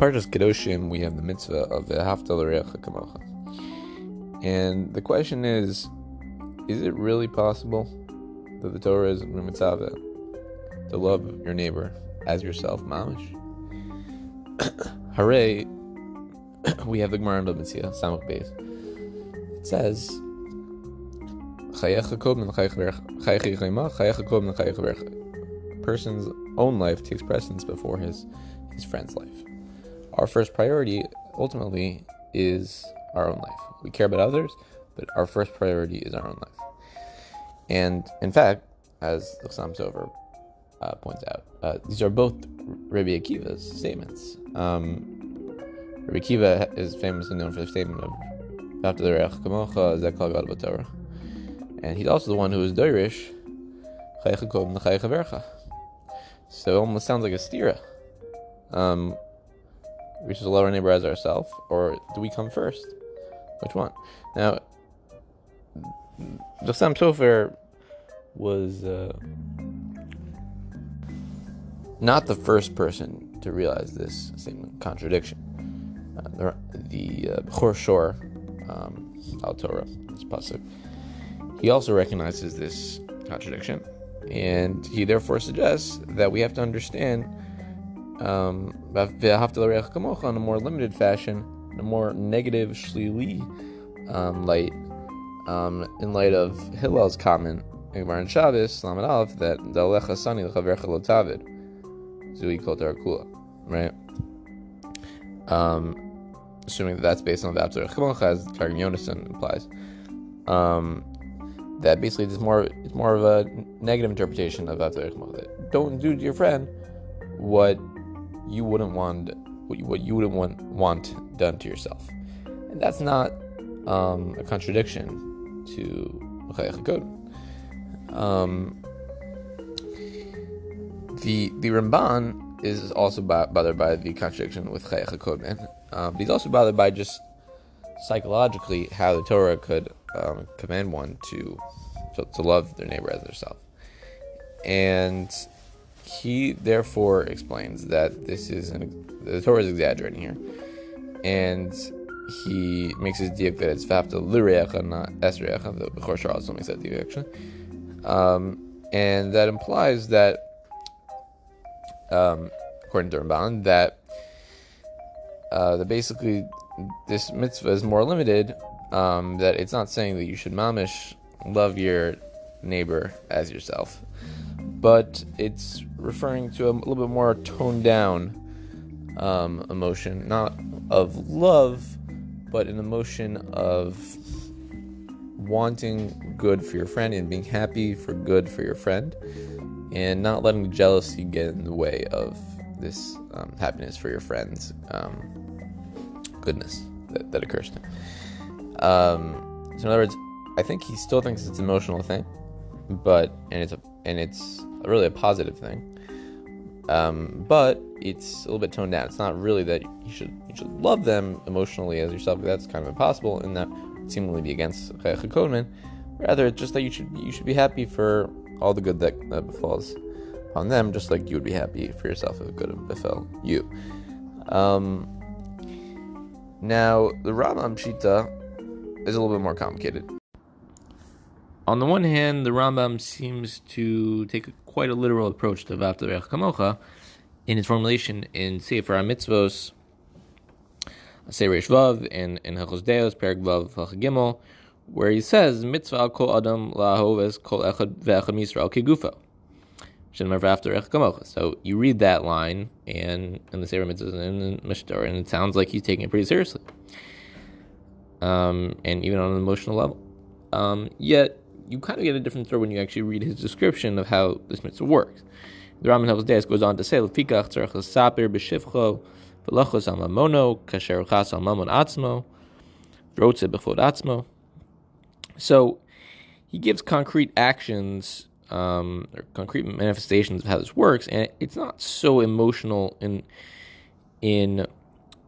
Parshas Kedoshim, we have the mitzvah of Kamocha. And the question is, is it really possible that the Torah is mitzvah to love your neighbor as yourself, mamish? Hooray! we have the Gemara in Mitzvah, Samach Beis. It says, person's own life takes precedence before his his friend's life. Our first priority ultimately is our own life. We care about others, but our first priority is our own life. And in fact, as Chassam Sofer uh, points out, uh, these are both Rabbi Akiva's statements. Um, Rabbi Akiva is famously known for the statement of And he's also the one who is Doirish So it almost sounds like a stira. Um, should love our neighbor as ourselves, or do we come first? Which one? Now, Chassam Sofer was uh, not the first person to realize this same contradiction. Uh, the the uh, Shor um, Al Torah, this pasuk, he also recognizes this contradiction, and he therefore suggests that we have to understand um, in a more limited fashion, in a more negative shlili um, light, um, in light of Hillel's comment in Shabbos, Lamed Aleph, that Dalecha Sani L'chavercha Lotavid, Zui right? Um, assuming that that's based on the Abdur Chamocha, as Targum Yonason implies. Um, that basically it's more it's more of a negative interpretation of Chamocha. Don't do to your friend what you wouldn't want what you, what you wouldn't want want done to yourself, and that's not um, a contradiction to um, the the Ramban is also bothered by the contradiction with Chayach HaKodman, um, but he's also bothered by just psychologically how the Torah could um, command one to, to love their neighbor as themselves, and he therefore explains that this is an, the Torah is exaggerating here, and he makes his diak that it's vafta lirecha, not esrecha. The Bechor also makes that diak actually, um, and that implies that, um, according to Ramban, that uh, that basically this mitzvah is more limited. Um, that it's not saying that you should mamish love your neighbor as yourself but it's referring to a little bit more toned down um, emotion, not of love, but an emotion of wanting good for your friend and being happy for good for your friend, and not letting jealousy get in the way of this um, happiness for your friend's um, goodness that, that occurs to him. Um, so in other words, I think he still thinks it's an emotional thing, but and it's a and it's really a positive thing. Um, but it's a little bit toned down. It's not really that you should you should love them emotionally as yourself. That's kind of impossible, and that would seemingly be against Chayach Rather, it's just that you should you should be happy for all the good that, that befalls upon them, just like you would be happy for yourself if good befell you. Um, now, the Rambam Shita is a little bit more complicated. On the one hand, the Rambam seems to take quite a literal approach to Vavta Kamocha in his formulation in Sefer HaMitzvos, Sefer Vav, in, in Hilchos Deos, Perek Vav, Gimel, where he says, Mitzvah kol adam la'ahoves kol echad ve'echad misra al kegufo. So you read that line and in the Sefer Mitzvahs and Mishnah, and it sounds like he's taking it pretty seriously, um, and even on an emotional level. Um, yet you kind of get a different story when you actually read his description of how this mitzvah works. The Rambam Hilchos Deos goes on to say, "Lefikach tzarich l'saper b'shivcho v'lachos al mamono kasher chas al mamon atzmo rotze b'chod atzmo." So he gives concrete actions um, or concrete manifestations of how this works, and it's not so emotional in in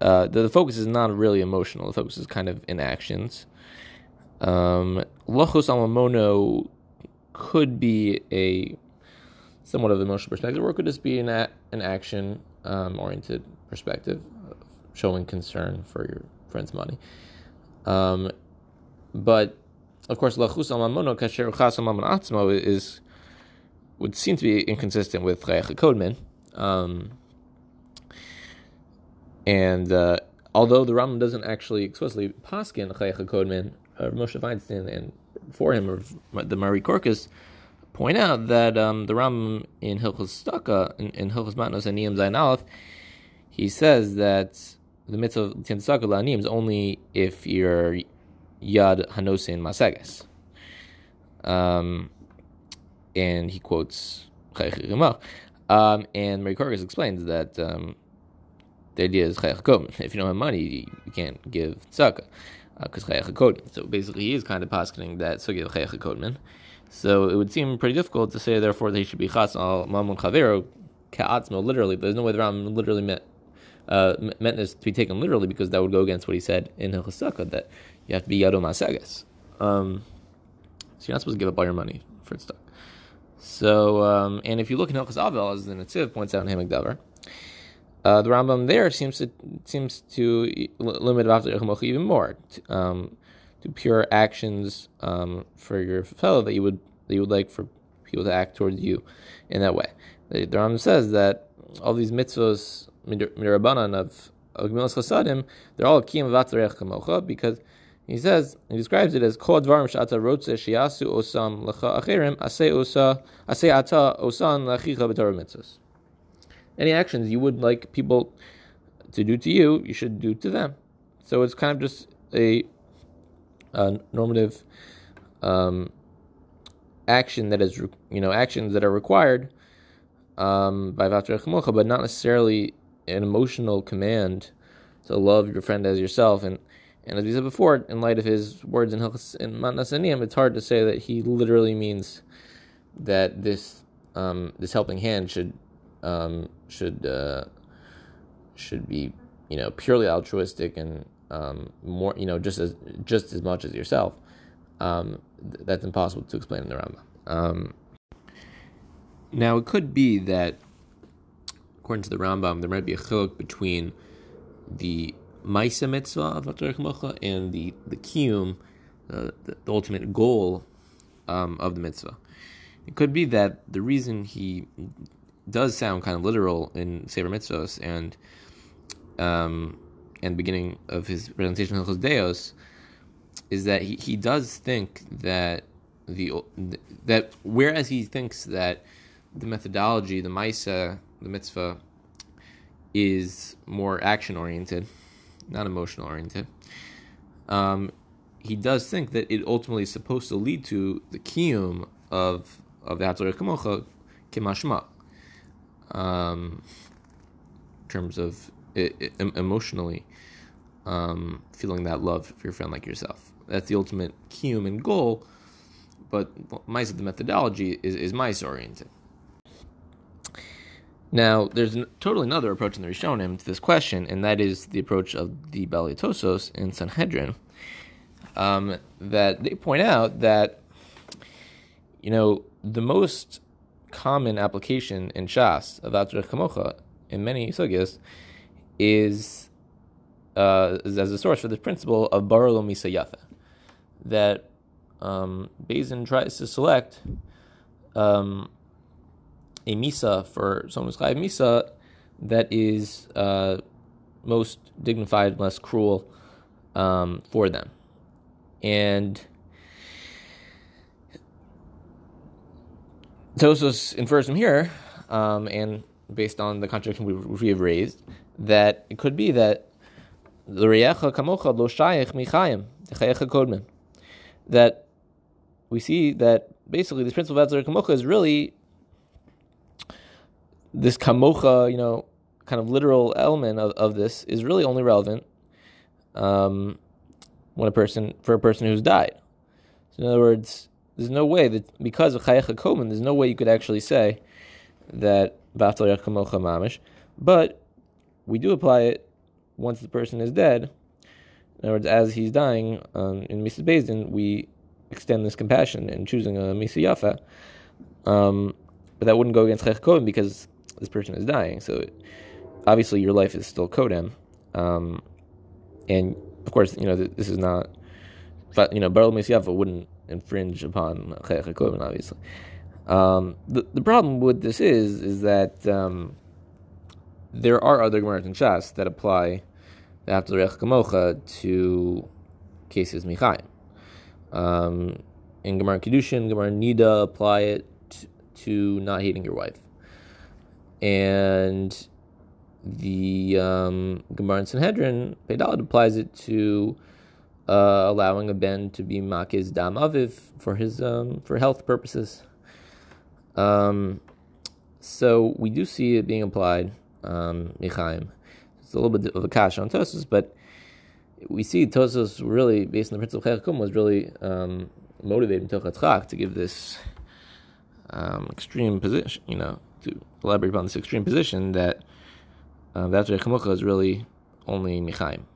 uh, the, the, focus is not really emotional. The focus is kind of in actions. Um, Lachos Alamono could be a somewhat of an emotional perspective, or could just be an, a, an action um, oriented perspective showing concern for your friend's money. Um, but of course, lachus al mamono kasher chas al atzmo is would seem to be inconsistent with chayach kodmin. Um, and uh, although the Rambam doesn't actually explicitly paskin chayach kodmin, uh, Moshe Feinstein and for him, the Mari Korkus, point out that um, the Rambam in Hilchos Staka, in, in Hilchos Matnos and Niyam Zayin Aleph, he says that the mitzvah of Tian Staka La'anim is only if you're Yad Hanosin Maseges. Um, and he quotes um, and Mari Korkus explains that um, the idea is If you don't have money, you can't give tzedakah because uh, So basically, he is kind of poskening that sugya Kodman. So it would seem pretty difficult to say, therefore, that he should be chas al mamun chavero ka'atzmo literally. There's no way the Ram literally meant uh, meant this to be taken literally because that would go against what he said in Hilchasaka that you have to be yado masagas. Um, so you're not supposed to give up all your money for stock. So um, and if you look in Hilchas Avel, as the Netziv points out in Ha'amek Davar, uh, the Rambam there seems to seems to limit even more um, to pure actions um, for your fellow that you would that you would like for people to act towards you in that way. The, the Rambam says that all these mitzvos mirabanan of of gemilas chasadim, they're all kiyam v'atzarech kamocha because he says he describes it as kol dvarim shata rotze shiasu osam lecha acherim asay osa asay ata osan lechicha b'torah mitzvos any actions you would like people to do to you, you should do to them. So it's kind of just a, a normative um, action that is, you know, actions that are required um, by Vatra but not necessarily an emotional command to love your friend as yourself. And and as we said before, in light of his words in Hilchas in Matnas it's hard to say that he literally means that this um, this helping hand should um, should uh, should be you know purely altruistic and um, more you know just as just as much as yourself. Um, th- that's impossible to explain in the Rambam. Um, now it could be that according to the Rambam, there might be a chiluk between the Maisa mitzvah of Mocha and the the kiyum, uh, the, the, ultimate goal um, of the mitzvah. It could be that the reason he does sound kind of literal in Sefer Mitzvos and um, and beginning of his presentation of Deos is that he, he does think that the that whereas he thinks that the methodology, the Misa, the mitzvah, is more action oriented, not emotional oriented. Um, he does think that it ultimately is supposed to lead to the kiyum of of the Hatzor Kamocha kimashma, um, in terms of it, it, emotionally um, feeling that love for your friend like yourself. That's the ultimate key human goal, but mice of the methodology is, is mice oriented. Now, there's a totally another approach in the Rishonim to this question, and that is the approach of the Balitosos in Sanhedrin. Um, that they point out that, you know, the most common application in Shas of Atrech Kamocha in many sugyas is, uh, is as a source for the principle of Barolo Misa Yafa. That um, Bezin tries to select um, a Misa for someone who's Chayiv Misa that is uh, most dignified, less cruel um, for them. And Tosos infers from here, um, and based on the contradiction we, we have raised, that it could be that. That we see that basically this principle of Atzar kamocha is really this kamocha, you know, kind of literal element of, of this is really only relevant um, when a person for a person who's died. So in other words, there's no way that because of Chayecha Koman, there's no way you could actually say that Batal Kamocha Mamish. But we do apply it once the person is dead. In other words, as he's dying um, in Misa Bezdin, we extend this compassion in choosing a Misa Yafa. Um, but that wouldn't go against Chayech Koden because this person is dying. So it, obviously your life is still Kodem. Um, and of course, you know, this is not, but you know, Baral Mesyafa wouldn't infringe upon Chayach HaKoven, obviously. Um, the, the problem with this is, is that um, there are other Gemarat and Shas that apply after the Rech Kamocha to cases Michaim. Um, in Gemara Kedushin, Gemara Nida apply it to, to not hating your wife. And the um, Gemara in Sanhedrin, Peidalad applies it to uh, allowing a ben to be makiz dam aviv for his um, for health purposes. Um, so we do see it being applied, um, Michaim. It's a little bit of a cash on Tosos, but we see Tosos really, based on the principle of was really um, motivating to give this um, extreme position, you know, to elaborate upon this extreme position that uh, that is Rechamucha is really only Michaim.